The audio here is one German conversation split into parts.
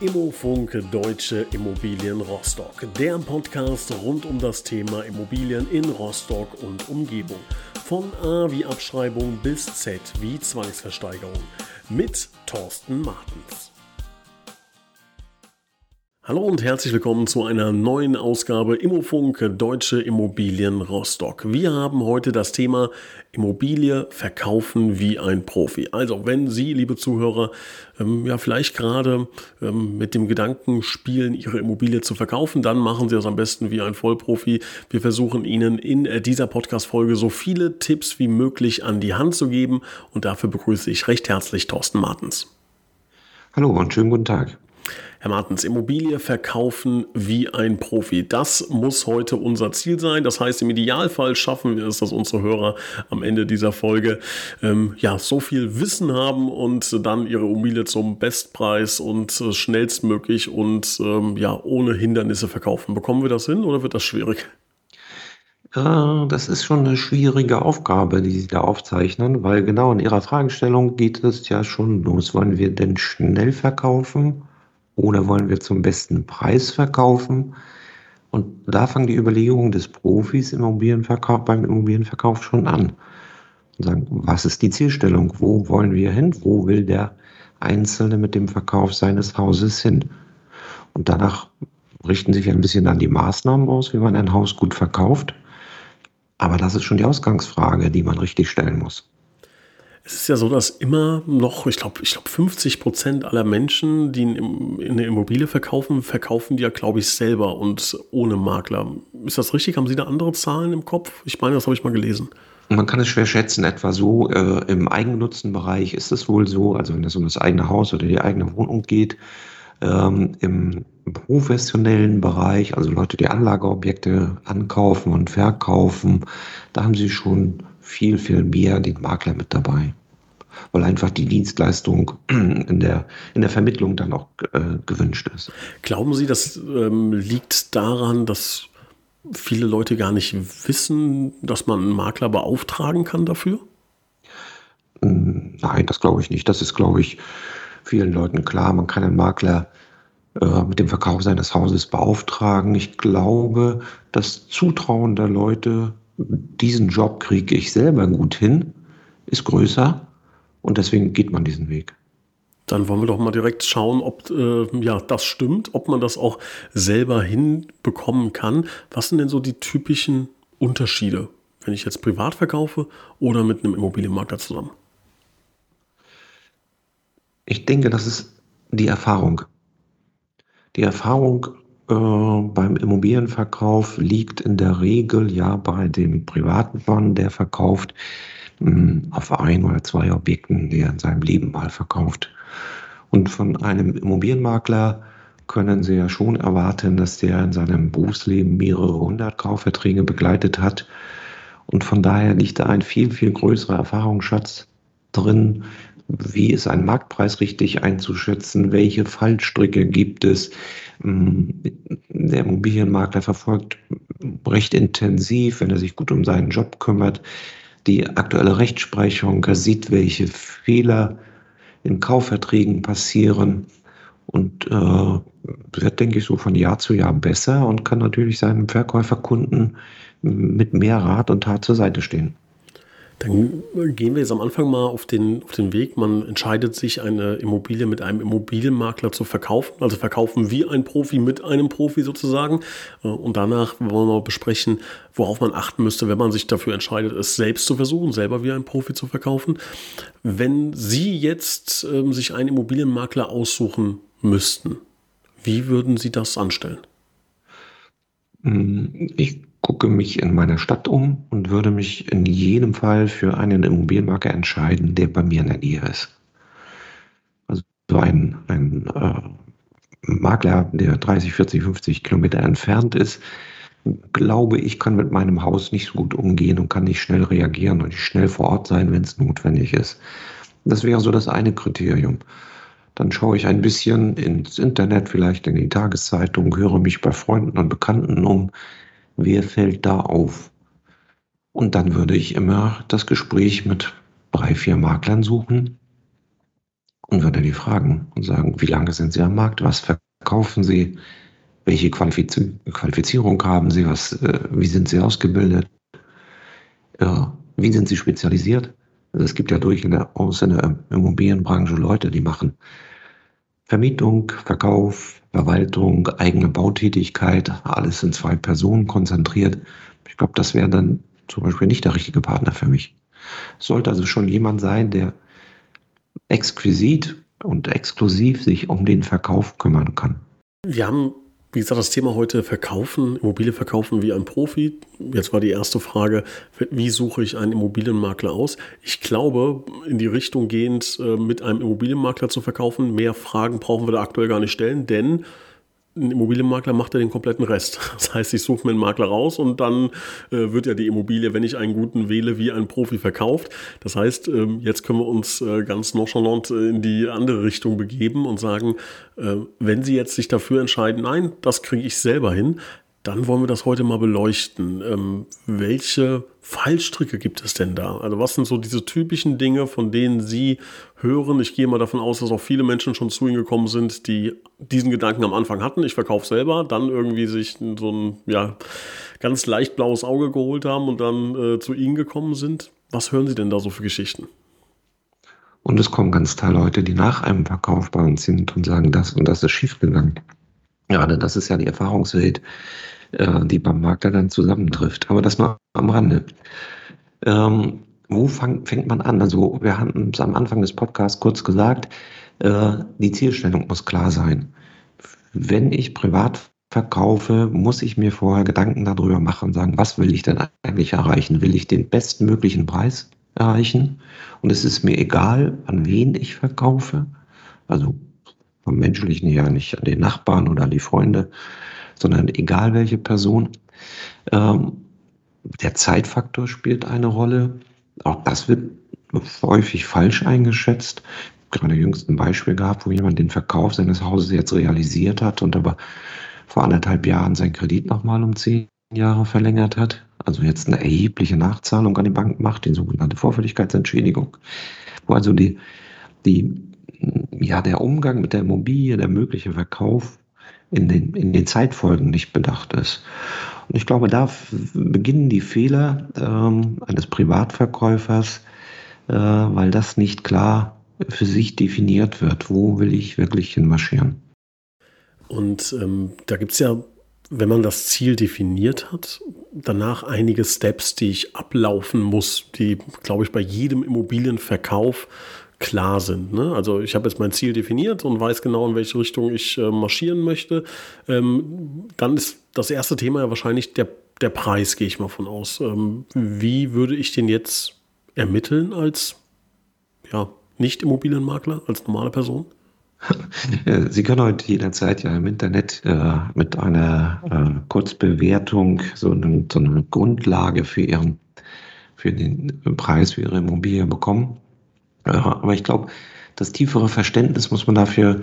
Immofunk Deutsche Immobilien Rostock, der Podcast rund um das Thema Immobilien in Rostock und Umgebung. Von A wie Abschreibung bis Z wie Zwangsversteigerung mit Thorsten Martens. Hallo und herzlich willkommen zu einer neuen Ausgabe Immofunk Deutsche Immobilien Rostock. Wir haben heute das Thema Immobilie verkaufen wie ein Profi. Also wenn Sie, liebe Zuhörer, ähm, ja vielleicht gerade ähm, mit dem Gedanken spielen, Ihre Immobilie zu verkaufen, dann machen Sie das am besten wie ein Vollprofi. Wir versuchen Ihnen in äh, dieser Podcast-Folge so viele Tipps wie möglich an die Hand zu geben und dafür begrüße ich recht herzlich Thorsten Martens. Hallo und schönen guten Tag. Herr Martens, Immobilie verkaufen wie ein Profi. Das muss heute unser Ziel sein. Das heißt, im Idealfall schaffen wir es, dass unsere Hörer am Ende dieser Folge ähm, ja so viel Wissen haben und dann ihre Immobilie zum Bestpreis und äh, schnellstmöglich und ähm, ja ohne Hindernisse verkaufen. Bekommen wir das hin oder wird das schwierig? Das ist schon eine schwierige Aufgabe, die Sie da aufzeichnen, weil genau in Ihrer Fragestellung geht es ja schon los. Wollen wir denn schnell verkaufen oder wollen wir zum besten Preis verkaufen? Und da fangen die Überlegungen des Profis im Immobilienverkauf, beim Immobilienverkauf schon an. Und sagen, was ist die Zielstellung? Wo wollen wir hin? Wo will der Einzelne mit dem Verkauf seines Hauses hin? Und danach richten sich ein bisschen dann die Maßnahmen aus, wie man ein Haus gut verkauft. Aber das ist schon die Ausgangsfrage, die man richtig stellen muss. Es ist ja so, dass immer noch, ich glaube, ich glaube 50 Prozent aller Menschen, die eine Immobilie verkaufen, verkaufen die ja, glaube ich, selber und ohne Makler. Ist das richtig? Haben Sie da andere Zahlen im Kopf? Ich meine, das habe ich mal gelesen. Man kann es schwer schätzen, etwa so äh, im Eigennutzenbereich ist es wohl so, also wenn es um das eigene Haus oder die eigene Wohnung geht, ähm, im professionellen Bereich, also Leute, die Anlageobjekte ankaufen und verkaufen, da haben sie schon viel, viel mehr den Makler mit dabei. Weil einfach die Dienstleistung in der, in der Vermittlung dann auch äh, gewünscht ist. Glauben Sie, das ähm, liegt daran, dass viele Leute gar nicht wissen, dass man einen Makler beauftragen kann dafür? Hm, nein, das glaube ich nicht. Das ist, glaube ich, vielen Leuten klar. Man kann einen Makler äh, mit dem Verkauf seines Hauses beauftragen. Ich glaube, das Zutrauen der Leute diesen Job kriege ich selber gut hin, ist größer und deswegen geht man diesen Weg. Dann wollen wir doch mal direkt schauen, ob äh, ja, das stimmt, ob man das auch selber hinbekommen kann. Was sind denn so die typischen Unterschiede, wenn ich jetzt privat verkaufe oder mit einem Immobilienmakler zusammen? Ich denke, das ist die Erfahrung. Die Erfahrung äh, beim Immobilienverkauf liegt in der Regel ja bei dem privaten Mann, der verkauft mh, hm, auf ein oder zwei Objekten, die er in seinem Leben mal verkauft. Und von einem Immobilienmakler können Sie ja schon erwarten, dass der in seinem Berufsleben mehrere hundert Kaufverträge begleitet hat. Und von daher liegt da ein viel, viel größerer Erfahrungsschatz drin, wie ist ein Marktpreis richtig einzuschätzen? Welche Fallstricke gibt es? Mm, der Immobilienmakler verfolgt recht intensiv, wenn er sich gut um seinen Job kümmert, die aktuelle Rechtsprechung. Er sieht, welche Fehler in Kaufverträgen passieren und äh, wird, denke ich, so von Jahr zu Jahr besser und kann natürlich seinem Verkäuferkunden mit mehr Rat und Tat zur Seite stehen. Dann gehen wir jetzt am Anfang mal auf den, auf den Weg. Man entscheidet sich, eine Immobilie mit einem Immobilienmakler zu verkaufen. Also verkaufen wie ein Profi mit einem Profi sozusagen. Äh, und danach wollen wir besprechen, worauf man achten müsste, wenn man sich dafür entscheidet, es selbst zu versuchen, selber wie ein Profi zu verkaufen. Wenn Sie jetzt ähm, sich einen Immobilienmakler aussuchen müssten, wie würden Sie das anstellen? Ich gucke mich in meiner Stadt um und würde mich in jedem Fall für einen Immobilienmakler entscheiden, der bei mir in der Nähe ist. Also ein, ein äh, Makler, der 30, 40, 50 Kilometer entfernt ist, glaube ich, kann mit meinem Haus nicht so gut umgehen und kann nicht schnell reagieren und nicht schnell vor Ort sein, wenn es notwendig ist. Das wäre so das eine Kriterium. Dann schaue ich ein bisschen ins Internet, vielleicht in die Tageszeitung, höre mich bei Freunden und Bekannten um, wer fällt da auf? Und dann würde ich immer das Gespräch mit drei, vier Maklern suchen und würde die fragen und sagen, wie lange sind Sie am Markt, was verkaufen Sie, welche Qualifiz Qualifizierung haben Sie, was, äh, wie sind Sie ausgebildet, äh, wie sind Sie spezialisiert. Also es gibt ja durchaus in der Immobilienbranche Leute, die machen Vermietung, Verkauf, Verwaltung, eigene Bautätigkeit, alles in zwei Personen konzentriert. Ich glaube, das wäre dann zum Beispiel nicht der richtige Partner für mich. Es sollte also schon jemand sein, der exquisit und exklusiv sich um den Verkauf kümmern kann. Wir haben, wie gesagt, das Thema heute Verkaufen, Immobilie verkaufen wie ein Profi. Jetzt war die erste Frage, wie suche ich einen Immobilienmakler aus? Ich glaube, in die Richtung gehend, äh, mit einem Immobilienmakler zu verkaufen, mehr Fragen brauchen wir da aktuell gar nicht stellen, denn ein Immobilienmakler macht ja den kompletten Rest. Das heißt, ich suche mir einen Makler raus und dann äh, wird ja die Immobilie, wenn ich einen guten wähle, wie ein Profi verkauft. Das heißt, ähm, jetzt können wir uns äh, ganz nonchalant äh, in die andere Richtung begeben und sagen, äh, wenn Sie jetzt sich dafür entscheiden, nein, das kriege ich selber hin, dann wollen wir das heute mal beleuchten. Ähm, welche Fallstricke gibt es denn da? Also was sind so diese typischen Dinge, von denen Sie hören? Ich gehe mal davon aus, dass auch viele Menschen schon zu Ihnen gekommen sind, die diesen Gedanken am Anfang hatten. Ich verkaufe selber, dann irgendwie sich so ein ja, ganz leicht blaues Auge geholt haben und dann äh, zu Ihnen gekommen sind. Was hören Sie denn da so für Geschichten? Und es kommen ganz tolle Leute, die nach einem Verkauf bei uns sind und sagen, das und das ist schiefgegangen. Gerade das ist ja die Erfahrungswelt, äh, die beim Makler dann zusammentrifft. Aber das mal am Rande. Ähm, wo fang, fängt man an? Also wir haben es am Anfang des Podcasts kurz gesagt, äh, die Zielstellung muss klar sein. Wenn ich privat verkaufe, muss ich mir vorher Gedanken darüber machen und sagen, was will ich denn eigentlich erreichen? Will ich den bestmöglichen Preis erreichen? Und es ist mir egal, an wen ich verkaufe. Also vom menschlichen her nicht an den Nachbarn oder an die Freunde, sondern egal welche Person. Ähm, der Zeitfaktor spielt eine Rolle. Auch das wird häufig falsch eingeschätzt. Gerade jüngst ein Beispiel gehabt, wo jemand den Verkauf seines Hauses jetzt realisiert hat und aber vor anderthalb Jahren sein Kredit nochmal um zehn Jahre verlängert hat. Also jetzt eine erhebliche Nachzahlung an die Bank macht, die sogenannte Vorfälligkeitsentschädigung. Wo also die, die ja, der Umgang mit der Immobilie, der mögliche Verkauf in den, in den Zeitfolgen nicht bedacht ist. Und ich glaube, da beginnen die Fehler ähm, eines Privatverkäufers, äh, weil das nicht klar für sich definiert wird. Wo will ich wirklich hinmarschieren? Und ähm, da gibt es ja, wenn man das Ziel definiert hat, danach einige Steps, die ich ablaufen muss, die, glaube ich, bei jedem Immobilienverkauf klar sind. Ne? Also ich habe jetzt mein Ziel definiert und weiß genau, in welche Richtung ich äh, marschieren möchte. Ähm, dann ist das erste Thema ja wahrscheinlich der, der Preis, gehe ich mal von aus. Ähm, wie würde ich den jetzt ermitteln als ja, Nicht-Immobilienmakler, als normale Person? Sie können heute jederzeit ja im Internet äh, mit einer äh, Kurzbewertung so eine, so eine Grundlage für Ihren für den Preis für Ihre Immobilie bekommen. Aber ich glaube, das tiefere Verständnis muss man dafür,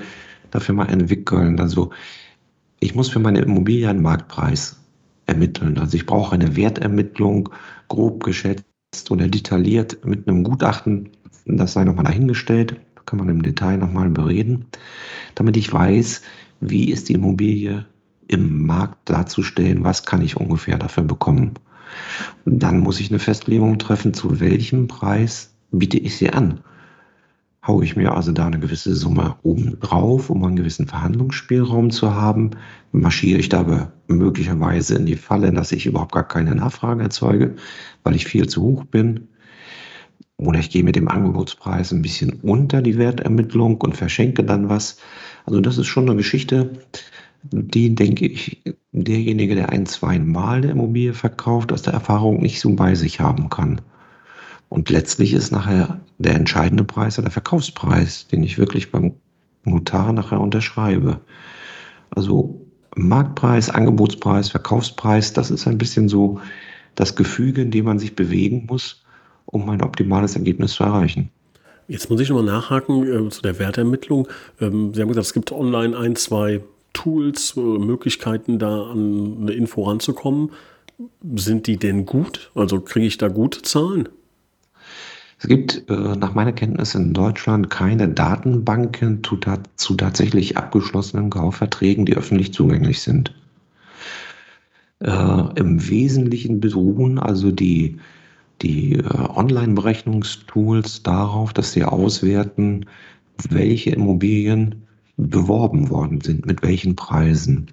dafür mal entwickeln. Also ich muss für meine Immobilie einen Marktpreis ermitteln. Also ich brauche eine Wertermittlung, grob geschätzt oder detailliert mit einem Gutachten. Das sei nochmal dahingestellt. Kann man im Detail nochmal bereden, damit ich weiß, wie ist die Immobilie im Markt darzustellen, was kann ich ungefähr dafür bekommen. Und dann muss ich eine Festlegung treffen, zu welchem Preis biete ich sie an. Haue ich mir also da eine gewisse Summe oben drauf, um einen gewissen Verhandlungsspielraum zu haben, marschiere ich dabei möglicherweise in die Falle, dass ich überhaupt gar keine Nachfrage erzeuge, weil ich viel zu hoch bin. Oder ich gehe mit dem Angebotspreis ein bisschen unter die Wertermittlung und verschenke dann was. Also das ist schon eine Geschichte, die, denke ich, derjenige, der ein, zwei Mal eine Immobilie verkauft, aus der Erfahrung nicht so bei sich haben kann. Und letztlich ist nachher der entscheidende Preis der Verkaufspreis, den ich wirklich beim Notar nachher unterschreibe. Also Marktpreis, Angebotspreis, Verkaufspreis, das ist ein bisschen so das Gefüge, in dem man sich bewegen muss, um ein optimales Ergebnis zu erreichen. Jetzt muss ich nochmal nachhaken äh, zu der Wertermittlung. Ähm, Sie haben gesagt, es gibt online ein, zwei Tools, äh, Möglichkeiten, da an eine Info ranzukommen. Sind die denn gut? Also kriege ich da gute Zahlen? Es gibt äh, nach meiner Kenntnis in Deutschland keine Datenbanken zu, zu tatsächlich abgeschlossenen Kaufverträgen, die öffentlich zugänglich sind. Äh, Im Wesentlichen beruhen also die, die äh, Online-Berechnungstools darauf, dass sie auswerten, welche Immobilien beworben worden sind, mit welchen Preisen.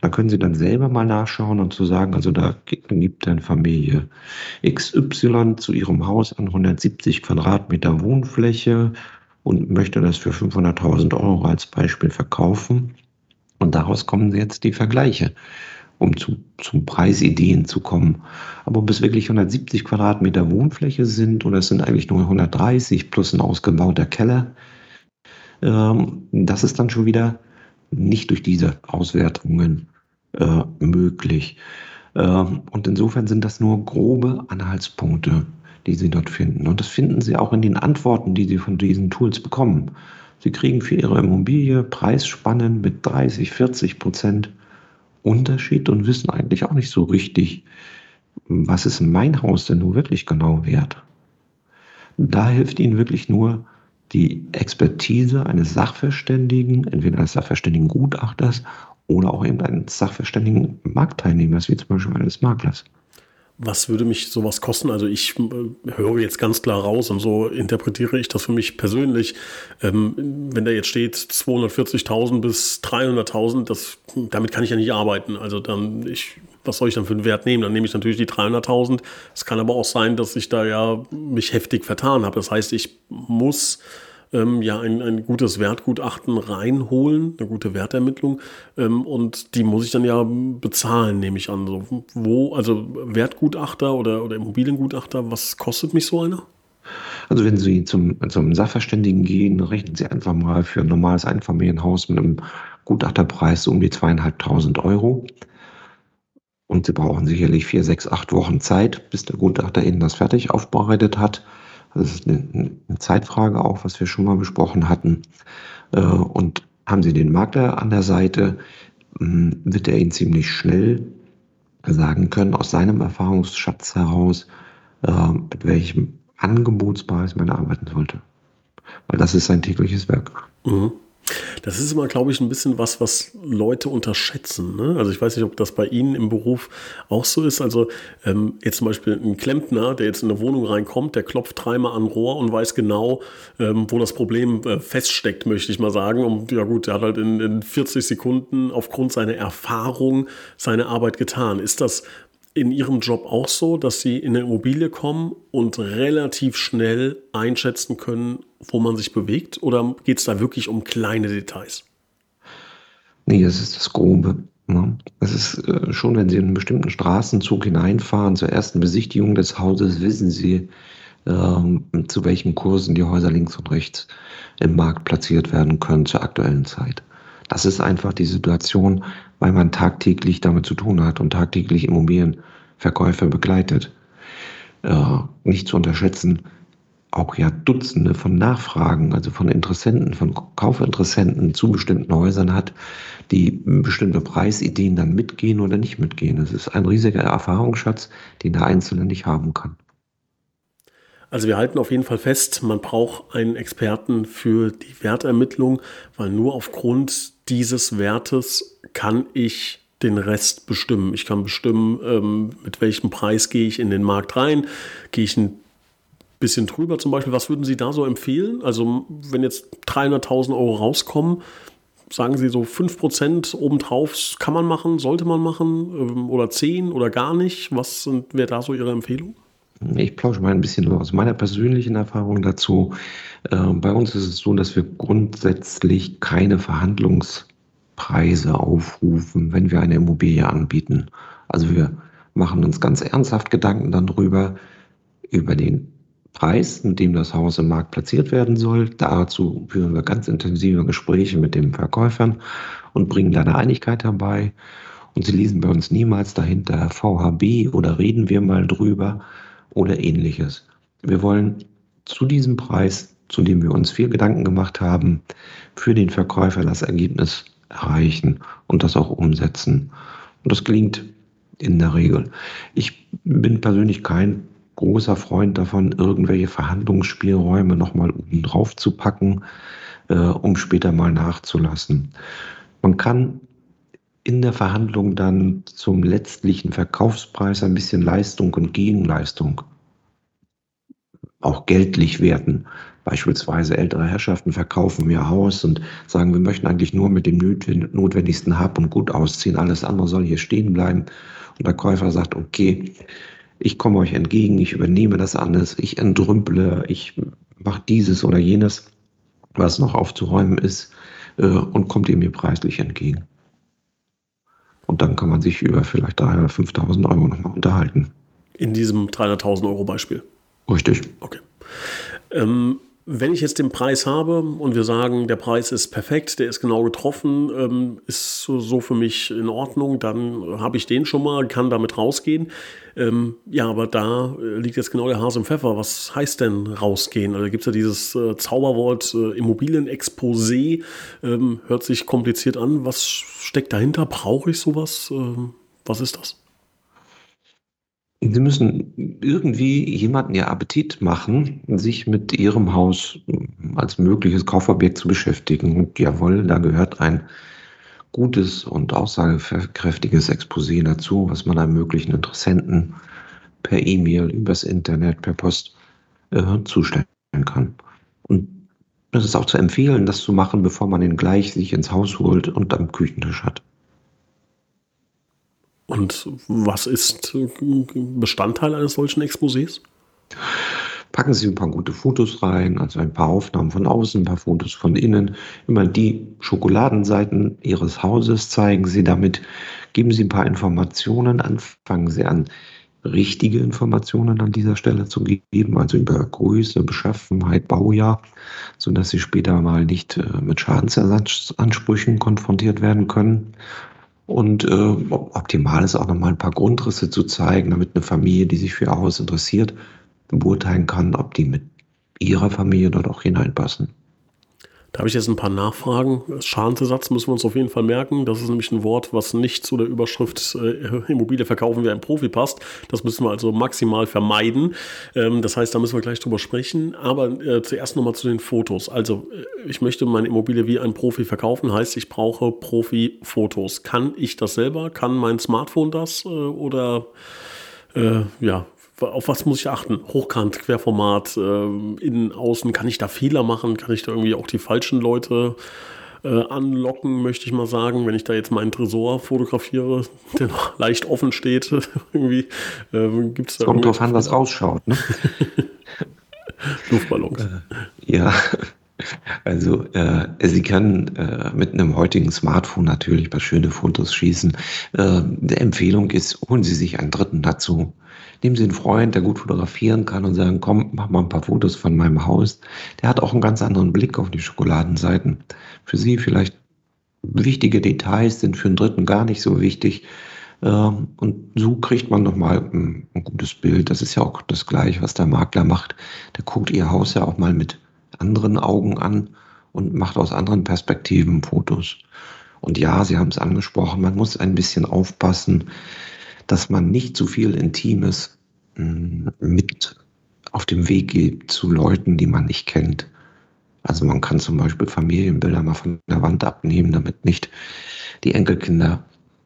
da können Sie dann selber mal nachschauen und zu sagen, also da gibt eine Familie XY zu ihrem Haus an 170 Quadratmeter Wohnfläche und möchte das für 500.000 Euro als Beispiel verkaufen. Und daraus kommen jetzt die Vergleiche, um zu, zu Preisideen zu kommen. Aber ob es wirklich 170 Quadratmeter Wohnfläche sind oder es sind eigentlich nur 130 plus ein ausgebauter Keller, ähm, das ist dann schon wieder nicht durch diese Auswertungen äh, möglich. Ähm, und insofern sind das nur grobe Anhaltspunkte, die Sie dort finden. Und das finden Sie auch in den Antworten, die Sie von diesen Tools bekommen. Sie kriegen für Ihre Immobilie Preisspannen mit 30, 40 Prozent Unterschied und wissen eigentlich auch nicht so richtig, was ist mein Haus denn nun wirklich genau wert. Da hilft Ihnen wirklich nur die Expertise eines Sachverständigen, entweder eines Sachverständigen-Gutachters oder auch eben eines sachverständigen Marktteilnehmers, wie zum Beispiel eines Maklers. Was würde mich sowas kosten? Also ich äh, höre jetzt ganz klar raus und so interpretiere ich das für mich persönlich. Ähm, wenn da jetzt steht 240.000 bis 300.000, damit kann ich ja nicht arbeiten. Also dann, ich, was soll ich dann für einen Wert nehmen? Dann nehme ich natürlich die 300.000. Es kann aber auch sein, dass ich da ja mich heftig vertan habe. Das heißt, ich muss ähm, ja ein, ein gutes Wertgutachten reinholen, eine gute Wertermittlung. Ähm, und die muss ich dann ja bezahlen, nehme ich an. So, wo, also Wertgutachter oder, oder Immobiliengutachter, was kostet mich so einer? Also wenn Sie zum, zum Sachverständigen gehen, rechnen Sie einfach mal für ein normales Einfamilienhaus mit einem Gutachterpreis um die zweieinhalbtausend Euro. Und Sie brauchen sicherlich vier, sechs, acht Wochen Zeit, bis der Gutachter Ihnen das fertig aufbereitet hat. Das ist eine, Zeitfrage auch, was wir schon mal besprochen hatten. Äh, und haben Sie den Makler an der Seite, hm, wird er Ihnen ziemlich schnell sagen können, aus seinem Erfahrungsschatz heraus, äh, mit welchem Angebotspreis man arbeiten sollte. Weil das ist sein tägliches Werk. Mhm. Das ist immer, glaube ich, ein bisschen was, was Leute unterschätzen. Ne? Also ich weiß nicht, ob das bei Ihnen im Beruf auch so ist. Also ähm, jetzt zum Beispiel ein Klempner, der jetzt in eine Wohnung reinkommt, der klopft dreimal an Rohr und weiß genau, ähm, wo das Problem äh, feststeckt, möchte ich mal sagen. Und ja gut, der hat halt in, in 40 Sekunden aufgrund seiner Erfahrung seine Arbeit getan. Ist das in Ihrem Job auch so, dass Sie in eine Immobilie kommen und relativ schnell einschätzen können, wo man sich bewegt? Oder geht es da wirklich um kleine Details? Nee, das ist das Grobe. Ne? Das ist äh, schon, wenn Sie in einen bestimmten Straßenzug hineinfahren, zur ersten Besichtigung des Hauses, wissen Sie, ähm, zu welchen Kursen die Häuser links und rechts im Markt platziert werden können zur aktuellen Zeit. Das ist einfach die Situation, weil man tagtäglich damit zu tun hat und tagtäglich Immobilienverkäufe begleitet. Äh, nicht zu unterschätzen, auch ja Dutzende von Nachfragen, also von Interessenten, von Kaufinteressenten zu bestimmten Häusern hat, die bestimmte Preisideen dann mitgehen oder nicht mitgehen. Das ist ein riesiger Erfahrungsschatz, den der Einzelne nicht haben kann. Also wir halten auf jeden Fall fest, man braucht einen Experten für die Wertermittlung, weil nur aufgrund dieses Wertes kann ich den Rest bestimmen. Ich kann bestimmen, ähm, mit welchem Preis gehe ich in den Markt rein, gehe ich ein bisschen drüber zum Beispiel. Was würden Sie da so empfehlen? Also wenn jetzt 300.000 Euro rauskommen, sagen Sie so 5% obendrauf kann man machen, sollte man machen ähm, oder 10 oder gar nicht? Was wäre da so Ihre Empfehlung? Ich plausche mal ein bisschen aus meiner persönlichen Erfahrung dazu. Äh, bei uns ist es so, dass wir grundsätzlich keine Verhandlungspreise aufrufen, wenn wir eine Immobilie anbieten. Also wir machen uns ganz ernsthaft Gedanken dann drüber, über den Preis, mit dem das Haus im Markt platziert werden soll. Dazu führen wir ganz intensive Gespräche mit den Verkäufern und bringen da eine Einigkeit herbei. Und Sie lesen bei uns niemals dahinter VHB oder reden wir mal drüber, oder ähnliches. Wir wollen zu diesem Preis, zu dem wir uns viel Gedanken gemacht haben, für den Verkäufer das Ergebnis erreichen und das auch umsetzen. Und das gelingt in der Regel. Ich bin persönlich kein großer Freund davon, irgendwelche Verhandlungsspielräume nochmal oben drauf zu packen, äh, um später mal nachzulassen. Man kann in der Verhandlung dann zum letztlichen Verkaufspreis ein bisschen Leistung und Gegenleistung auch geldlich werten. Beispielsweise ältere Herrschaften verkaufen ihr Haus und sagen, wir möchten eigentlich nur mit dem notwendigsten Hab und Gut ausziehen, alles andere soll hier stehen bleiben. Und der Käufer sagt, okay, ich komme euch entgegen, ich übernehme das alles, ich entrümple, ich mache dieses oder jenes, was noch aufzuräumen ist, äh, und kommt ihr mir preislich entgegen. Und dann kann man sich über vielleicht 3.000 oder 5.000 Euro nochmal unterhalten. In diesem 300.000 Euro Beispiel. Richtig. Okay. Ähm, wenn ich jetzt den Preis habe und wir sagen, der Preis ist perfekt, der ist genau getroffen, ähm, ist so, für mich in Ordnung, dann habe ich den schon mal, kann damit rausgehen. Ähm, ja, aber da äh, liegt jetzt genau der Hase im Pfeffer. Was heißt denn rausgehen? Also gibt es ja dieses äh, Zauberwort äh, Immobilienexposé, ähm, hört sich kompliziert an. Was steckt dahinter? Brauche ich sowas? Was ist das? Sie müssen irgendwie jemanden ja Appetit machen, sich mit Ihrem Haus als mögliches Kaufobjekt zu beschäftigen. Und jawohl, da gehört ein gutes und aussagekräftiges Exposé dazu, was man einem möglichen Interessenten per E-Mail, übers Internet, per Post äh, zustellen kann. Und es ist auch zu empfehlen, das zu machen, bevor man ihn gleich sich ins Haus holt und am Küchentisch hat. Und was ist Bestandteil eines solchen Exposés? Packen Sie ein paar gute Fotos rein, also ein paar Aufnahmen von außen, ein paar Fotos von innen. Immer die Schokoladenseiten Ihres Hauses zeigen Sie damit. Geben Sie ein paar Informationen an. Fangen Sie an, richtige Informationen an dieser Stelle zu geben, also über Größe, Beschaffenheit, Baujahr, sodass Sie später mal nicht äh, mit Schadensersatzansprüchen konfrontiert werden können. Und äh, optimal ist auch nochmal ein paar Grundrisse zu zeigen, damit eine Familie, die sich für ihr Haus interessiert, beurteilen kann, ob die mit ihrer Familie dort auch hineinpassen. Da habe ich jetzt ein paar Nachfragen. Schadensersatz müssen wir uns auf jeden Fall merken. Das ist nämlich ein Wort, was nicht zu der Überschrift äh, Immobilie verkaufen wie ein Profi passt. Das müssen wir also maximal vermeiden. Ähm, das heißt, da müssen wir gleich drüber sprechen. Aber äh, zuerst nochmal zu den Fotos. Also, äh, ich möchte meine Immobilie wie ein Profi verkaufen. Heißt, ich brauche Profi-Fotos. Kann ich das selber? Kann mein Smartphone das? Äh, oder äh, ja, auf was muss ich achten? Hochkant, Querformat, äh, innen, außen, kann ich da Fehler machen? Kann ich da irgendwie auch die falschen Leute äh, anlocken, möchte ich mal sagen, wenn ich da jetzt meinen Tresor fotografiere, der noch leicht offen steht, irgendwie äh, gibt es da. Kommt drauf an, was rausschaut, ne? Luftballons. Äh, ja. Also äh, Sie können äh, mit einem heutigen Smartphone natürlich paar schöne Fotos schießen. Äh, die Empfehlung ist, holen Sie sich einen Dritten dazu. Nehmen Sie einen Freund, der gut fotografieren kann und sagen, komm, mach mal ein paar Fotos von meinem Haus. Der hat auch einen ganz anderen Blick auf die Schokoladenseiten. Für Sie vielleicht wichtige Details sind für einen Dritten gar nicht so wichtig. Ähm, und so kriegt man nochmal ein, ein gutes Bild. Das ist ja auch das Gleiche, was der Makler macht. Der guckt Ihr Haus ja auch mal mit anderen Augen an und macht aus anderen Perspektiven Fotos. Und ja, Sie haben es angesprochen, man muss ein bisschen aufpassen, dass man nicht zu viel Intimes mm, mit auf dem Weg gibt zu Leuten, die man nicht kennt. Also man kann zum Beispiel Familienbilder mal von der Wand abnehmen, damit nicht die Enkelkinder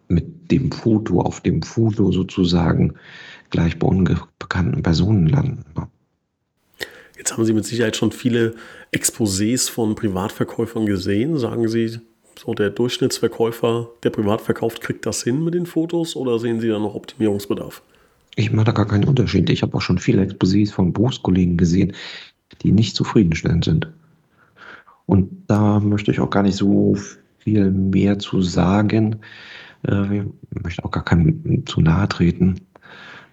mit dem Foto auf dem Foto sozusagen gleich bei unbekannten Personen landen. Jetzt haben Sie mit Sicherheit schon viele Exposés von Privatverkäufern gesehen. Sagen Sie, so der Durchschnittsverkäufer, der privat verkauft, kriegt das hin mit den Fotos oder sehen Sie da noch Optimierungsbedarf? Ich mache da gar keinen Unterschied. Ich habe auch schon viele Exposés von Berufskollegen gesehen, die nicht zufriedenstellend sind. Und da möchte ich auch gar nicht so viel mehr zu sagen. Äh, ich möchte auch gar keinem zu nahe treten.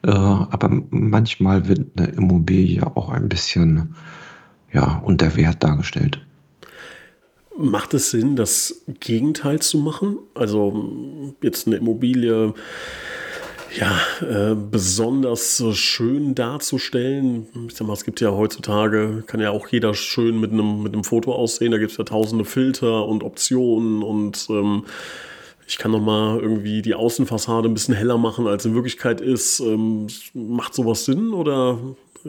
Äh, aber manchmal wird eine Immobilie auch ein bisschen ja, unter Wert dargestellt. Macht es Sinn, das Gegenteil zu machen? Also jetzt eine Immobilie ja, äh, besonders schön darzustellen. Ich sag mal, es gibt ja heutzutage, kann ja auch jeder schön mit einem, mit Foto aussehen. Da gibt es ja tausende Filter und Optionen und ähm, ich kann noch mal irgendwie die Außenfassade ein bisschen heller machen, als in Wirklichkeit ist. Ähm, macht sowas Sinn oder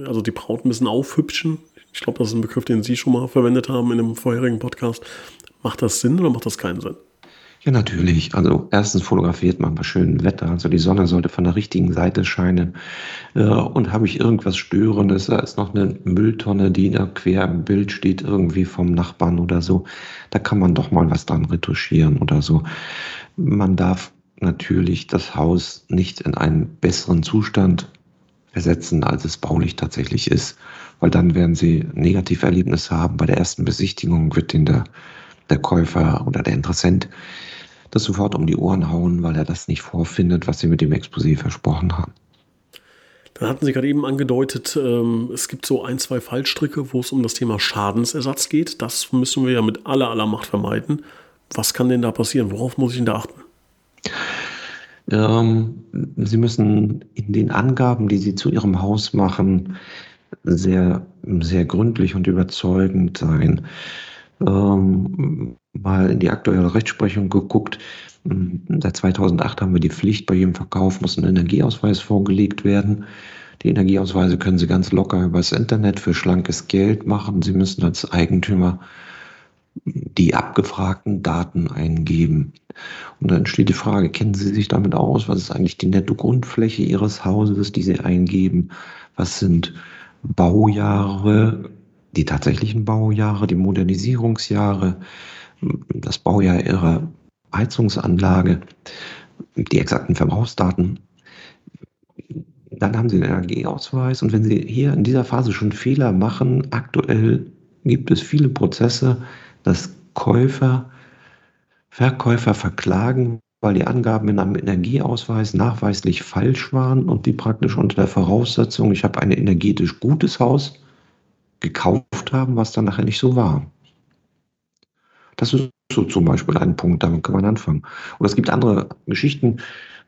also die Braut ein bisschen aufhübschen? Ich glaube, das ist ein Begriff, den Sie schon mal verwendet haben in einem vorherigen Podcast. Macht das Sinn oder macht das keinen Sinn? Ja, natürlich. Also erstens fotografiert man bei schönem Wetter. Also die Sonne sollte von der richtigen Seite scheinen. Äh, und habe ich irgendwas Störendes, da ist noch eine Mülltonne, die da quer im Bild steht, irgendwie vom Nachbarn oder so. Da kann man doch mal was dran retuschieren oder so. Man darf natürlich das Haus nicht in einen besseren Zustand versetzen, als es baulich tatsächlich ist. Weil dann werden Sie Negativerlebnisse haben. Bei der ersten Besichtigung wird Ihnen der, der Käufer oder der Interessent das sofort um die Ohren hauen, weil er das nicht vorfindet, was sie mit dem Exposé versprochen haben. Dann hatten Sie gerade eben angedeutet, ähm, es gibt so ein, zwei Fallstricke, wo es um das Thema Schadensersatz geht. Das müssen wir ja mit aller, aller Macht vermeiden. Was kann denn da passieren? Worauf muss ich denn da achten? Ähm, Sie müssen in den Angaben, die Sie zu Ihrem Haus machen, sehr, sehr gründlich und überzeugend sein ähm, mal in die aktuelle Rechtsprechung geguckt. Hm, seit 2008 haben wir die Pflicht, bei jedem Verkauf muss ein Energieausweis vorgelegt werden. Die Energieausweise können Sie ganz locker übers Internet für schlankes Geld machen. Sie müssen als Eigentümer die abgefragten Daten eingeben. Und dann steht die Frage, kennen Sie sich damit aus? Was ist eigentlich die Netto-Grundfläche Ihres Hauses, die Sie eingeben? Was sind Baujahre? die tatsächlichen Baujahre, die Modernisierungsjahre, das Baujahr ihrer Heizungsanlage, die exakten Verbrauchsdaten. Dann haben Sie den Energieausweis und wenn Sie hier in dieser Phase schon Fehler machen, aktuell gibt es viele Prozesse, dass Käufer, Verkäufer verklagen, weil die Angaben in einem Energieausweis nachweislich falsch waren und die praktisch unter der Voraussetzung, ich habe ein energetisch gutes Haus, gekauft haben, was dann nachher nicht so war. Das ist so zum Beispiel ein Punkt, damit kann man anfangen. Oder es gibt andere Geschichten,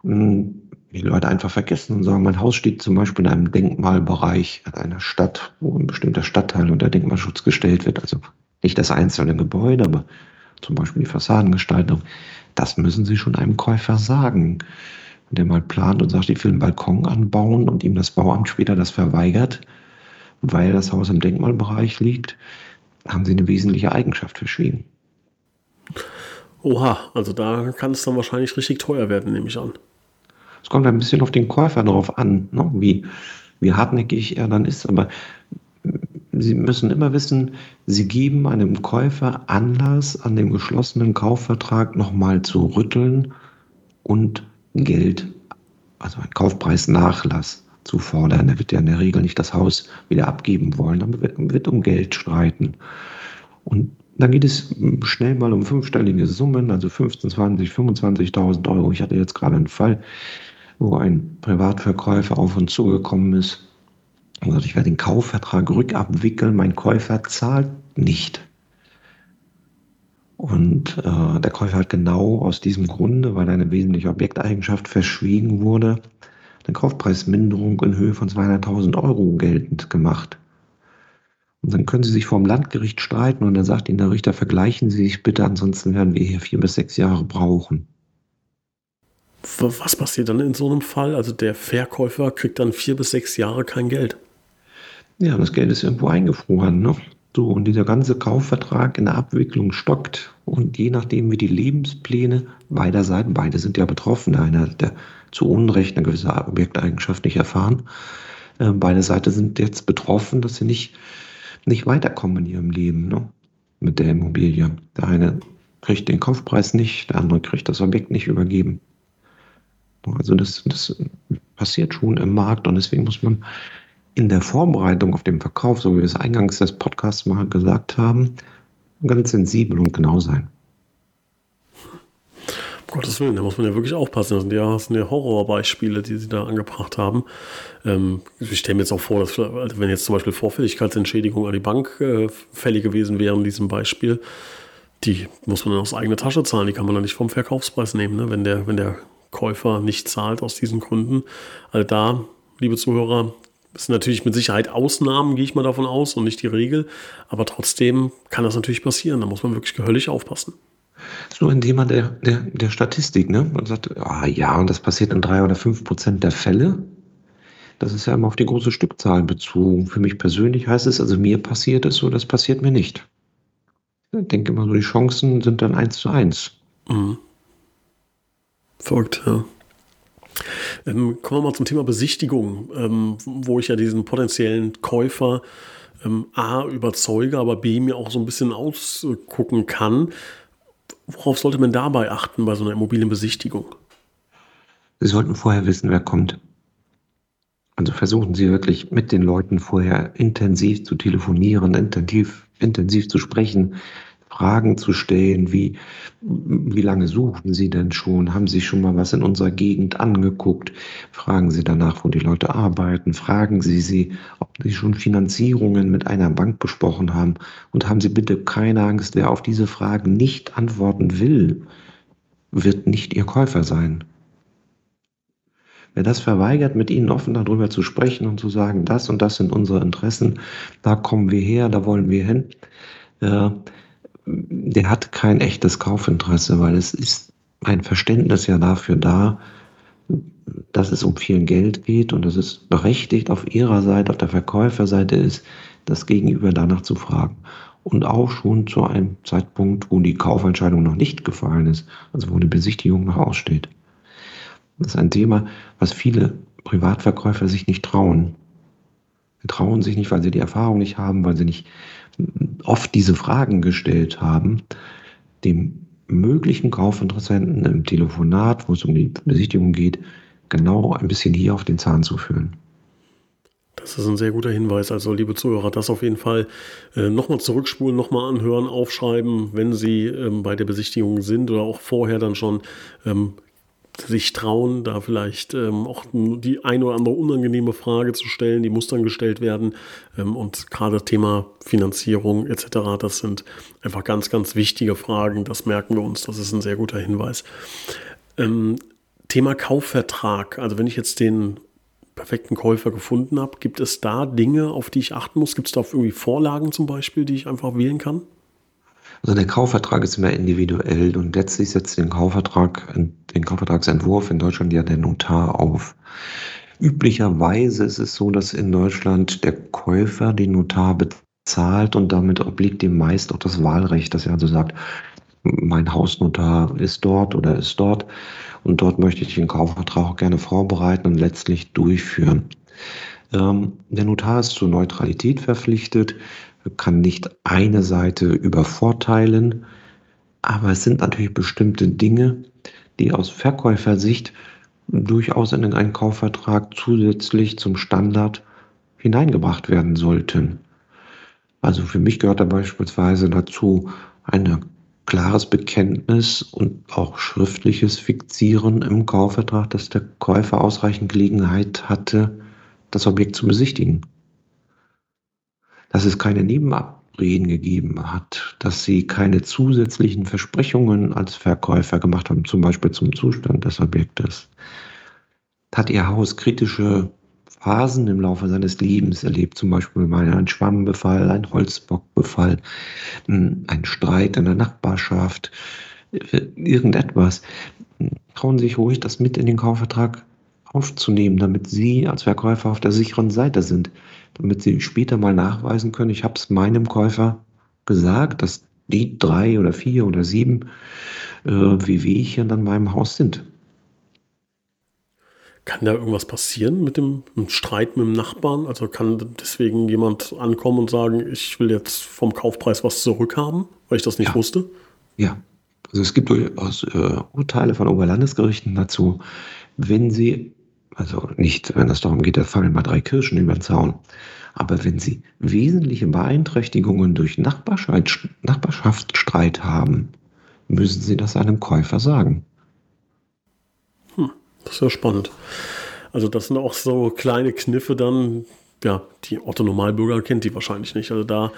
hm, die Leute einfach vergessen und sagen, mein Haus steht zum Beispiel in einem Denkmalbereich einer Stadt, wo ein bestimmter Stadtteil unter Denkmalschutz gestellt wird. Also nicht das einzelne Gebäude, aber zum Beispiel die Fassadengestaltung. Das müssen Sie schon einem Käufer sagen. Wenn der mal plant und sagt, ich will einen Balkon anbauen und ihm das Bauamt später das verweigert, weil das Haus im Denkmalbereich liegt, haben sie eine wesentliche Eigenschaft verschwiegen. Oha, also da kann es dann wahrscheinlich richtig teuer werden, nehme ich an. Es kommt ein bisschen auf den Käufer darauf an, ne? wie, wie hartnäckig er dann ist. Aber Sie müssen immer wissen, Sie geben einem Käufer Anlass, an dem geschlossenen Kaufvertrag nochmal zu rütteln und Geld, also ein Kaufpreisnachlass zu fordern. Er wird ja in der Regel nicht das Haus wieder abgeben wollen, aber wird um Geld streiten. Und dann geht es schnell mal um fünfstellige Summen, also 15, 20, 25.000 Euro. Ich hatte jetzt gerade einen Fall, wo ein Privatverkäufer auf uns zugekommen ist und sagt, ich werde den Kaufvertrag rückabwickeln, mein Käufer zahlt nicht. Und äh, der Käufer hat genau aus diesem Grunde, weil eine wesentliche Objekteigenschaft verschwiegen wurde, eine Kaufpreisminderung in Höhe von 200.000 Euro geltend gemacht. Und dann können Sie sich vor dem Landgericht streiten und dann sagt Ihnen der Richter, vergleichen Sie sich bitte, ansonsten werden wir hier vier bis sechs Jahre brauchen. Was passiert dann in so einem Fall? Also der Verkäufer kriegt dann vier bis sechs Jahre kein Geld. Ja, das Geld ist irgendwo eingefroren. Ne? So, und dieser ganze Kaufvertrag in der Abwicklung stockt. Und je nachdem, wie die Lebenspläne beider Seiten, beide sind ja betroffen, einer der zu Unrecht eine gewisse Objekteigenschaft nicht erfahren. Äh, beide Seiten sind jetzt betroffen, dass sie nicht, nicht weiterkommen in ihrem Leben ne? mit der Immobilie. Der eine kriegt den Kaufpreis nicht, der andere kriegt das Objekt nicht übergeben. Also das, das passiert schon im Markt und deswegen muss man in der Vorbereitung auf den Verkauf, so wie wir es eingangs des Podcasts mal gesagt haben, ganz sensibel und genau sein. Gottes Willen, da muss man ja wirklich aufpassen. Das sind ja, das sind ja Horrorbeispiele, die sie da angebracht haben. Ähm, ich stelle mir jetzt auch vor, dass also wenn jetzt zum Beispiel Vorfälligkeitsentschädigung an die Bank äh, fällig gewesen wäre in diesem Beispiel, die muss man dann aus eigener Tasche zahlen. Die kann man dann nicht vom Verkaufspreis nehmen, ne? wenn, der, wenn der Käufer nicht zahlt aus diesen Gründen. Also da, liebe Zuhörer, sind natürlich mit Sicherheit Ausnahmen, gehe ich mal davon aus, und nicht die Regel. Aber trotzdem kann das natürlich passieren. Da muss man wirklich gehöllig aufpassen. So ein Thema der, der, der Statistik, ne? Man sagt, ah ja, und das passiert in drei oder fünf Prozent der Fälle. Das ist ja immer auf die große Stückzahl bezogen. Für mich persönlich heißt es, also mir passiert es so, das passiert mir nicht. Ich denke immer so, die Chancen sind dann eins zu eins. Mhm. Folgt, ja. Ähm, kommen wir mal zum Thema Besichtigung, ähm, wo ich ja diesen potenziellen Käufer ähm, A überzeuge, aber B mir auch so ein bisschen ausgucken kann. Worauf sollte man dabei achten bei so einer Immobilienbesichtigung? Sie sollten vorher wissen, wer kommt. Also versuchen Sie wirklich mit den Leuten vorher intensiv zu telefonieren, intensiv, intensiv zu sprechen, Fragen zu stellen, wie, wie lange suchen Sie denn schon? Haben Sie schon mal was in unserer Gegend angeguckt? Fragen Sie danach, wo die Leute arbeiten. Fragen Sie sie, ob Sie schon Finanzierungen mit einer Bank besprochen haben. Und haben Sie bitte keine Angst, wer auf diese Fragen nicht antworten will, wird nicht Ihr Käufer sein. Wer das verweigert, mit Ihnen offen darüber zu sprechen und zu sagen, das und das sind unsere Interessen, da kommen wir her, da wollen wir hin, äh, der hat kein echtes Kaufinteresse, weil es ist ein Verständnis ja dafür da, dass es um viel Geld geht und dass es berechtigt auf ihrer Seite, auf der Verkäuferseite ist, das Gegenüber danach zu fragen. Und auch schon zu einem Zeitpunkt, wo die Kaufentscheidung noch nicht gefallen ist, also wo die Besichtigung noch aussteht. Das ist ein Thema, was viele Privatverkäufer sich nicht trauen. Sie trauen sich nicht, weil sie die Erfahrung nicht haben, weil sie nicht oft diese Fragen gestellt haben, dem möglichen Kaufinteressenten im Telefonat, wo es um die Besichtigung geht, genau ein bisschen hier auf den Zahn zu führen. Das ist ein sehr guter Hinweis. Also, liebe Zuhörer, das auf jeden Fall äh, nochmal zurückspulen, nochmal anhören, aufschreiben, wenn Sie ähm, bei der Besichtigung sind oder auch vorher dann schon ähm, sich trauen, da vielleicht ähm, auch die eine oder andere unangenehme Frage zu stellen, die muss dann gestellt werden. Ähm, und gerade Thema Finanzierung etc., das sind einfach ganz, ganz wichtige Fragen. Das merken wir uns. Das ist ein sehr guter Hinweis. Ähm, Thema Kaufvertrag. Also wenn ich jetzt den perfekten Käufer gefunden habe, gibt es da Dinge, auf die ich achten muss? Gibt es da irgendwie Vorlagen zum Beispiel, die ich einfach wählen kann? Also der Kaufvertrag ist immer individuell und letztlich setzt den Kaufvertrag, den Kaufvertragsentwurf in Deutschland ja der Notar auf. Üblicherweise ist es so, dass in Deutschland der Käufer den Notar bezahlt und damit obliegt dem meist auch das Wahlrecht, dass er also sagt, mein Hausnotar ist dort oder ist dort und dort möchte ich den Kaufvertrag auch gerne vorbereiten und letztlich durchführen. Ähm, der Notar ist zur Neutralität verpflichtet kann nicht eine Seite übervorteilen, aber es sind natürlich bestimmte Dinge, die aus Verkäufersicht durchaus in einen Kaufvertrag zusätzlich zum Standard hineingebracht werden sollten. Also für mich gehört da beispielsweise dazu ein klares Bekenntnis und auch schriftliches Fixieren im Kaufvertrag, dass der Käufer ausreichend Gelegenheit hatte, das Objekt zu besichtigen dass es keine Nebenabreden gegeben hat, dass sie keine zusätzlichen Versprechungen als Verkäufer gemacht haben, zum Beispiel zum Zustand des Objektes. Hat ihr Haus kritische Phasen im Laufe seines Lebens erlebt, zum Beispiel mal ein Schwammbefall, ein Holzbockbefall, ein Streit in der Nachbarschaft, irgendetwas. Trauen Sie sich ruhig, das mit in den Kaufvertrag aufzunehmen, damit Sie als Verkäufer auf der sicheren Seite sind damit sie später mal nachweisen können, ich habe es meinem Käufer gesagt, dass die drei oder vier oder sieben äh, Wehwehchen an meinem Haus sind. Kann da irgendwas passieren mit dem Streit mit dem Nachbarn? Also kann deswegen jemand ankommen und sagen, ich will jetzt vom Kaufpreis was zurückhaben, weil ich das nicht ja. wusste? Ja, also es gibt durchaus äh, Urteile von Oberlandesgerichten dazu, wenn sie also nicht, wenn es darum geht, da fallen mal drei Kirschen über den Zaun. Aber wenn Sie wesentliche Beeinträchtigungen durch Nachbarschaftsstreit haben, müssen Sie das einem Käufer sagen. Hm, das ist ja spannend. Also das sind auch so kleine Kniffe dann, ja, die Otto Normalbürger kennt die wahrscheinlich nicht. Also da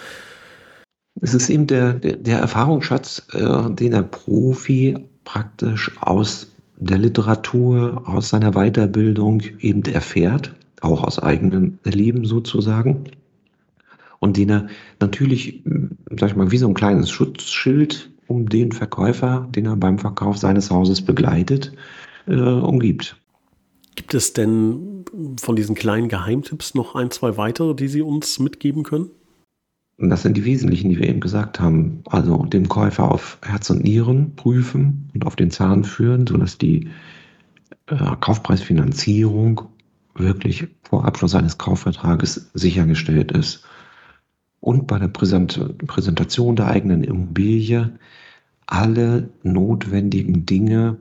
es ist eben der, der, der Erfahrungsschatz, äh, den der Profi praktisch aus der Literatur, aus seiner Weiterbildung eben erfährt, auch aus eigenem Leben sozusagen. Und den er natürlich, sag ich mal, wie so ein kleines Schutzschild um den Verkäufer, den er beim Verkauf seines Hauses begleitet, äh, umgibt. Gibt es denn von diesen kleinen Geheimtipps noch ein, zwei weitere, die Sie uns mitgeben können? Das sind die wesentlichen, die wir eben gesagt haben. Also dem Käufer auf Herz und Nieren prüfen und auf den Zahn führen, sodass die äh, Kaufpreisfinanzierung wirklich vor Abschluss eines Kaufvertrages sichergestellt ist. Und bei der Präsent Präsentation der eigenen Immobilie alle notwendigen Dinge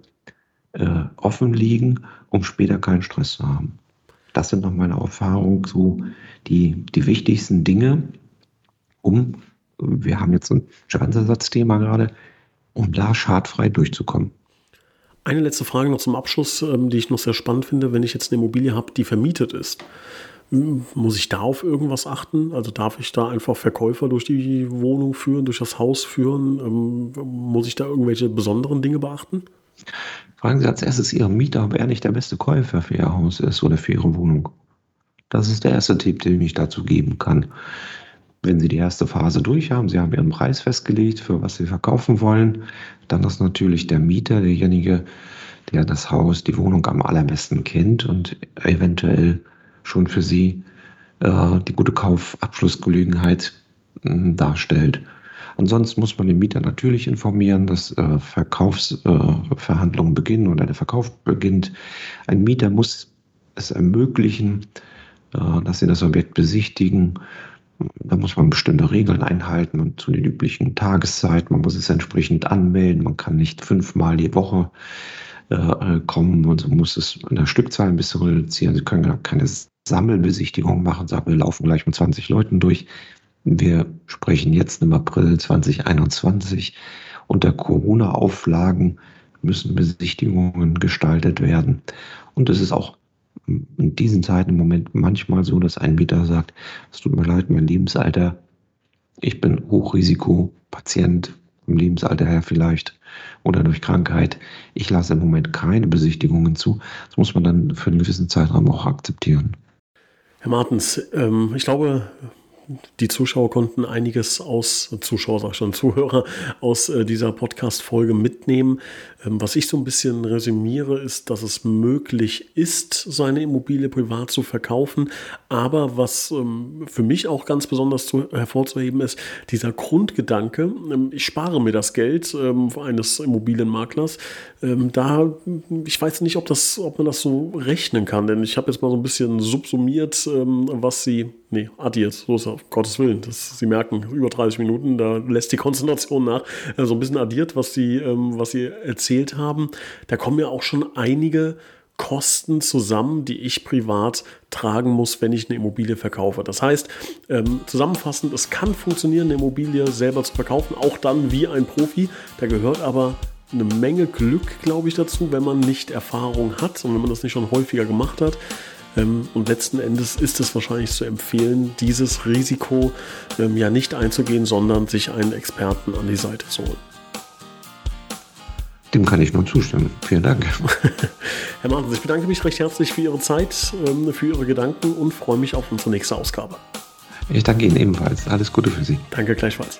äh, offen liegen, um später keinen Stress zu haben. Das sind nach meiner Erfahrung so die, die wichtigsten Dinge, um, wir haben jetzt ein Schadensersatzthema gerade, um da schadfrei durchzukommen. Eine letzte Frage noch zum Abschluss, ähm, die ich noch sehr spannend finde. Wenn ich jetzt eine Immobilie habe, die vermietet ist, muss ich da auf irgendwas achten? Also darf ich da einfach Verkäufer durch die Wohnung führen, durch das Haus führen? Ähm, muss ich da irgendwelche besonderen Dinge beachten? Fragen Sie als erstes Ihren Mieter, ob er nicht der beste Käufer für Ihr Haus ist oder für Ihre Wohnung. Das ist der erste Tipp, den ich dazu geben kann. Wenn Sie die erste Phase durch haben, Sie haben Ihren Preis festgelegt, für was Sie verkaufen wollen, dann ist natürlich der Mieter derjenige, der das Haus, die Wohnung am allerbesten kennt und eventuell schon für Sie äh, die gute Kaufabschlussgelegenheit äh, darstellt. Ansonsten muss man den Mieter natürlich informieren, dass äh, Verkaufsverhandlungen äh, beginnen oder der Verkauf beginnt. Ein Mieter muss es ermöglichen, äh, dass Sie das Objekt besichtigen da muss man bestimmte Regeln einhalten und zu den üblichen Tageszeiten. Man muss es entsprechend anmelden. Man kann nicht fünfmal die Woche äh, kommen und muss es in der Stückzahl ein bisschen reduzieren. Sie können keine Sammelbesichtigung machen, sagen, wir laufen gleich mit 20 Leuten durch. Wir sprechen jetzt im April 2021. Unter Corona-Auflagen müssen Besichtigungen gestaltet werden. Und es ist auch in diesen Zeiten im Moment manchmal so, dass ein Mieter sagt, es tut mir leid, mein Lebensalter, ich bin Hochrisikopatient, im Lebensalter her vielleicht oder durch Krankheit. Ich lasse im Moment keine Besichtigungen zu. Das muss man dann für einen gewissen Zeitraum auch akzeptieren. Herr Martens, ähm, ich glaube, die Zuschauer konnten einiges aus, Zuschauer sag schon, Zuhörer aus äh, dieser Podcast-Folge mitnehmen. Ähm, was ich so ein bisschen resümiere, ist, dass es möglich ist, seine Immobilie privat zu verkaufen. Aber was ähm, für mich auch ganz besonders zu, hervorzuheben ist, dieser Grundgedanke, ähm, ich spare mir das Geld ähm, eines Immobilienmaklers. Ähm, da, ich weiß nicht, ob, das, ob man das so rechnen kann, denn ich habe jetzt mal so ein bisschen subsumiert, ähm, was sie nee, addiert, so ist auf Gottes Willen. Das, Sie merken, über 30 Minuten, da lässt die Konzentration nach. So also ein bisschen addiert, was Sie, ähm, was Sie erzählt haben. Da kommen ja auch schon einige Kosten zusammen, die ich privat tragen muss, wenn ich eine Immobilie verkaufe. Das heißt, ähm, zusammenfassend, es kann funktionieren, eine Immobilie selber zu verkaufen, auch dann wie ein Profi. Da gehört aber eine Menge Glück, glaube ich, dazu, wenn man nicht Erfahrung hat und wenn man das nicht schon häufiger gemacht hat. Ähm, und letzten Endes ist es wahrscheinlich zu empfehlen, dieses Risiko ähm, ja nicht einzugehen, sondern sich einen Experten an die Seite zu holen. Dem kann ich nur zustimmen. Vielen Dank. Herr Martens, ich bedanke mich recht herzlich für Ihre Zeit, ähm, für Ihre Gedanken und freue mich auf unsere nächste Ausgabe. Ich danke Ihnen ebenfalls. Alles Gute für Sie. Danke gleichfalls.